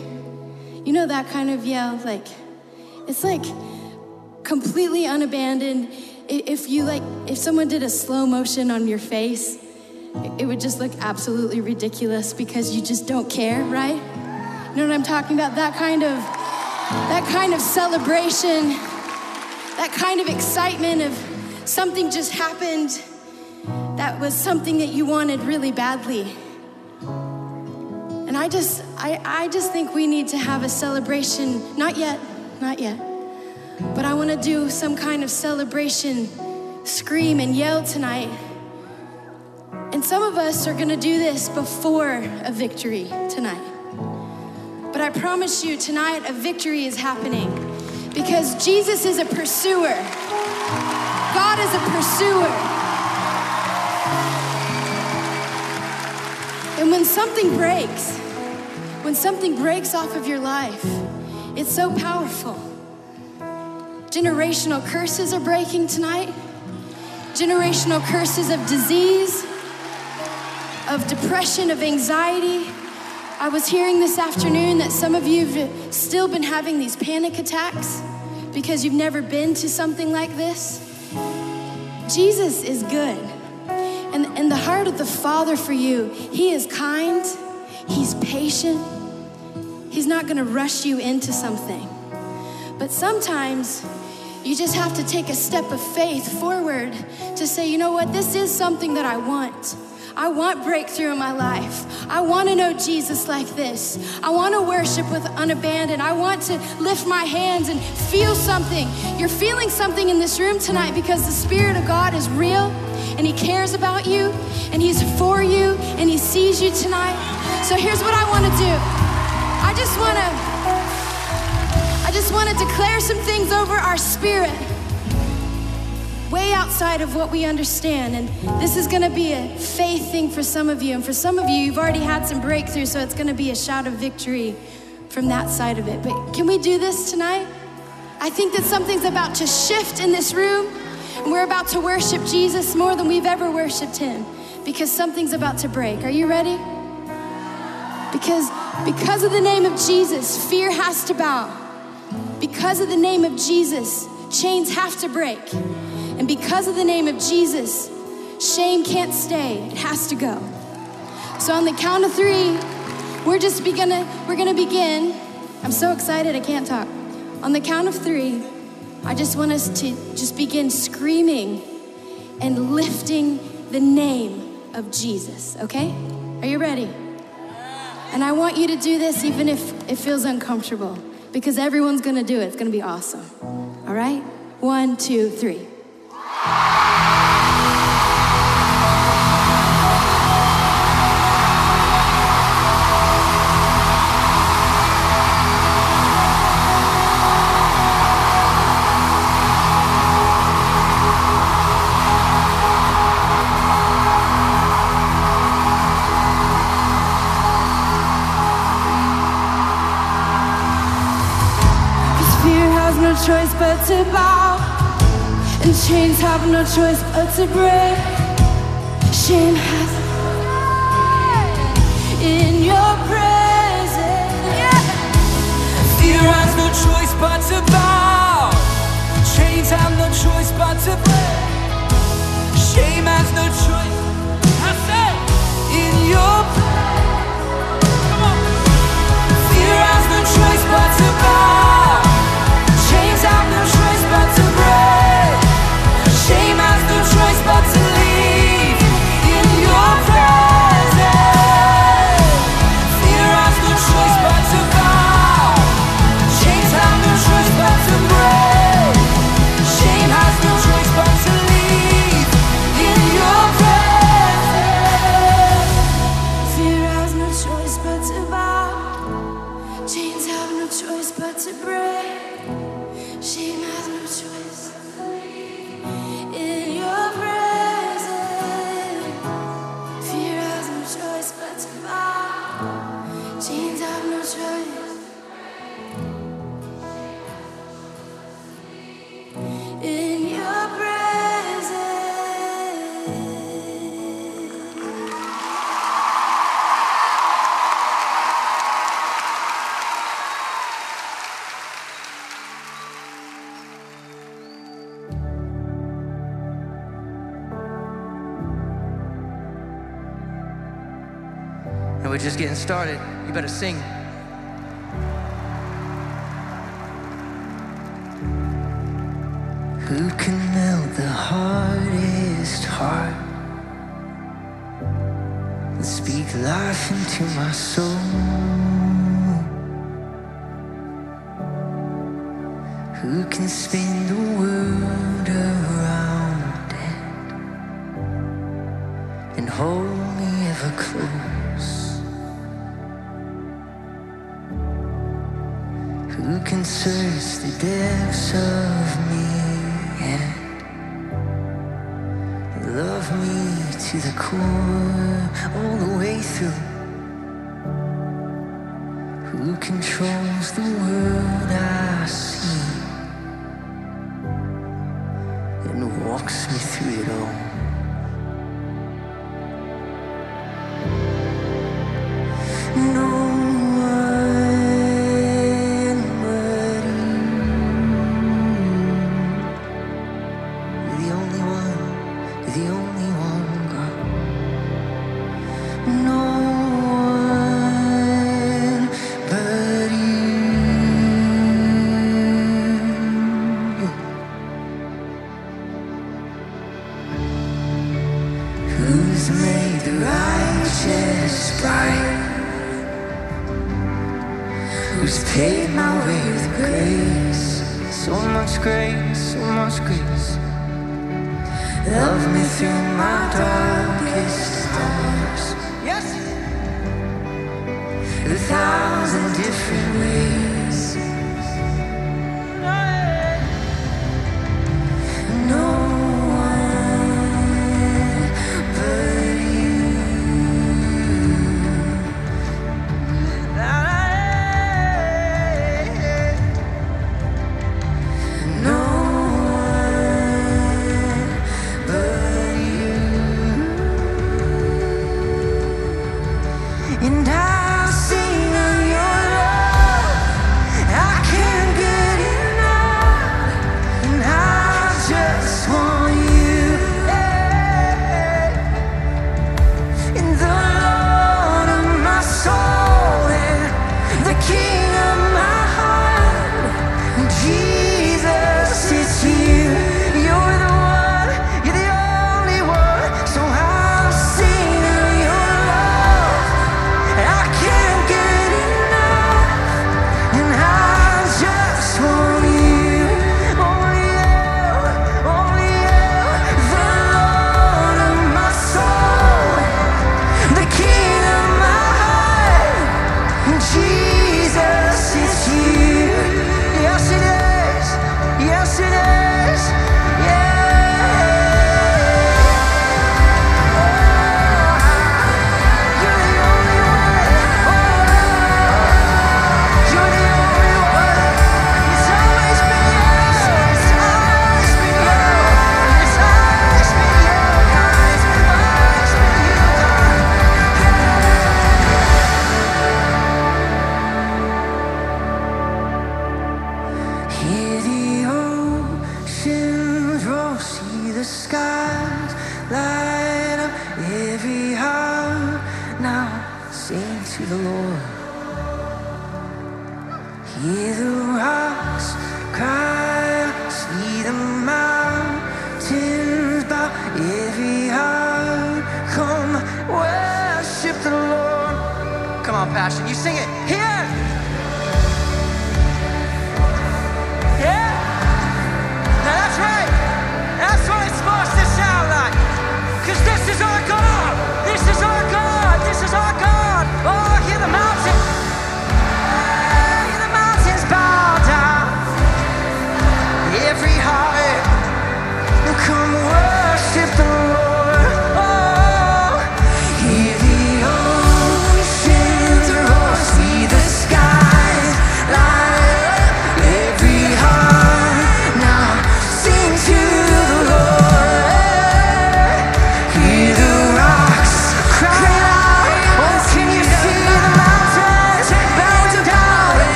Speaker 3: You know that kind of yell? Like, it's like completely unabandoned. If you like, if someone did a slow motion on your face, it would just look absolutely ridiculous because you just don't care, right? You know what I'm talking about? That kind of, that kind of celebration that kind of excitement of something just happened that was something that you wanted really badly. And I just I, I just think we need to have a celebration. Not yet, not yet. But I want to do some kind of celebration, scream and yell tonight. And some of us are going to do this before a victory tonight. But I promise you, tonight a victory is happening because Jesus is a pursuer. God is a pursuer. And when something breaks, when something breaks off of your life, it's so powerful. Generational curses are breaking tonight. Generational curses of disease, of depression, of anxiety. I was hearing this afternoon that some of you have still been having these panic attacks because you've never been to something like this. Jesus is good. And, and the heart of the Father for you, He is kind, He's patient, He's not gonna rush you into something. But sometimes you just have to take a step of faith forward to say, you know what, this is something that I want. I want breakthrough in my life. I want to know Jesus like this. I want to worship with unabandon. I want to lift my hands and feel something. You're feeling something in this room tonight because the Spirit of God is real and He cares about you and He's for you and He sees you tonight. So here's what I want to do I just want to. I just want to declare some things over our spirit, way outside of what we understand. And this is going to be a faith thing for some of you. And for some of you, you've already had some breakthrough, so it's going to be a shout of victory from that side of it. But can we do this tonight? I think that something's about to shift in this room, and we're about to worship Jesus more than we've ever worshiped him because something's about to break. Are you ready? Because, because of the name of Jesus, fear has to bow. Because of the name of Jesus, chains have to break. And because of the name of Jesus, shame can't stay. It has to go. So on the count of three, we're just gonna we're gonna begin. I'm so excited I can't talk. On the count of three, I just want us to just begin screaming and lifting the name of Jesus, okay? Are you ready? And I want you to do this even if it feels uncomfortable, because everyone's gonna do it. It's gonna be awesome. All right? One, two, three.
Speaker 9: chains have no choice but to break. Shame has in your presence.
Speaker 4: Fear has no choice but to bow. Chains have no choice but to break. Shame has no choice. I said, in your presence. Fear has no choice but to bow.
Speaker 10: sing.
Speaker 11: Who can melt the hardest heart and speak life into my soul? so much grace, so much grace. Love me through my darkest hours. Yes. A thousand different ways.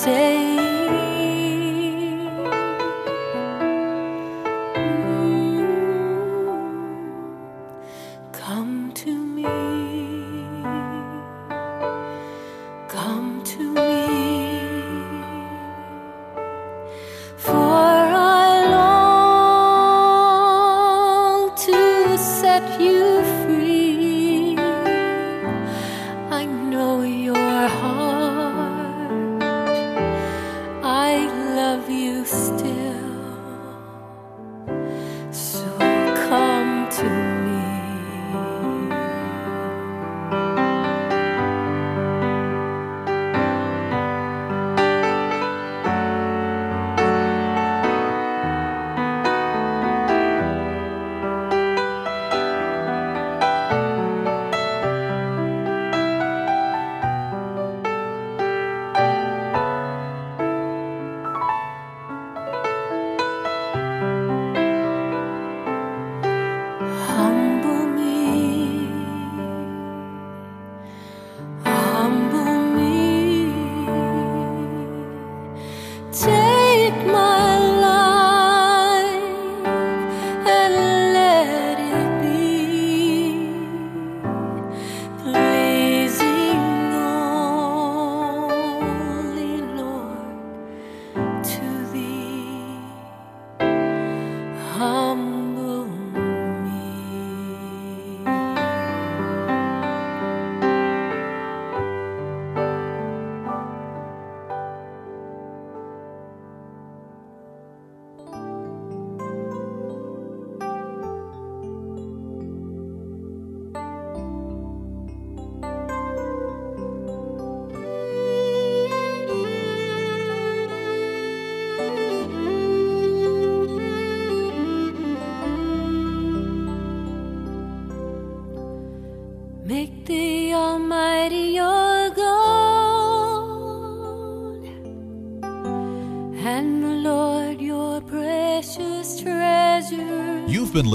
Speaker 12: say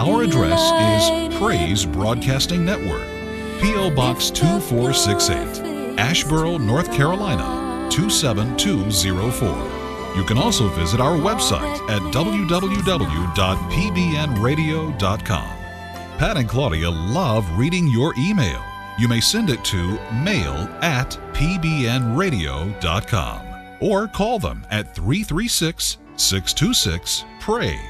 Speaker 12: Our address is Praise Broadcasting Network, P.O. Box 2468, Asheboro, North Carolina 27204. You can also visit our website at www.pbnradio.com. Pat and Claudia love reading your email. You may send it to mail at pbnradio.com or call them at 336 626 PRAY.